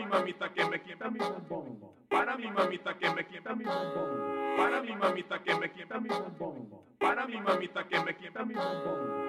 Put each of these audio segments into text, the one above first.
mamita que me quiebra mi bombón. Para mi mamita que me quiebra mi bombón. Para mi mamita que me quiebra mi bombón. Para mi mamita que me quiebra mi bombón.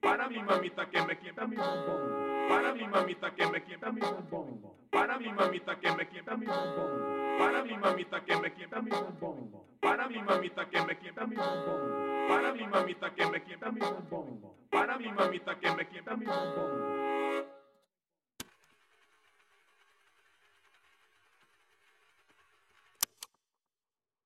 Para mi mamita que me quiebra mi bombón. Para mi mamita que me quiebra mi bombón. Para mi mamita que me quiebra mi bombón. Para mi mamita que me quiebra mi bombón. Para mi mamita que me quiebra mi bombón. Para mi mamita que me quiebra mi bombón. Para mi mamita que me quiebra mi bombón.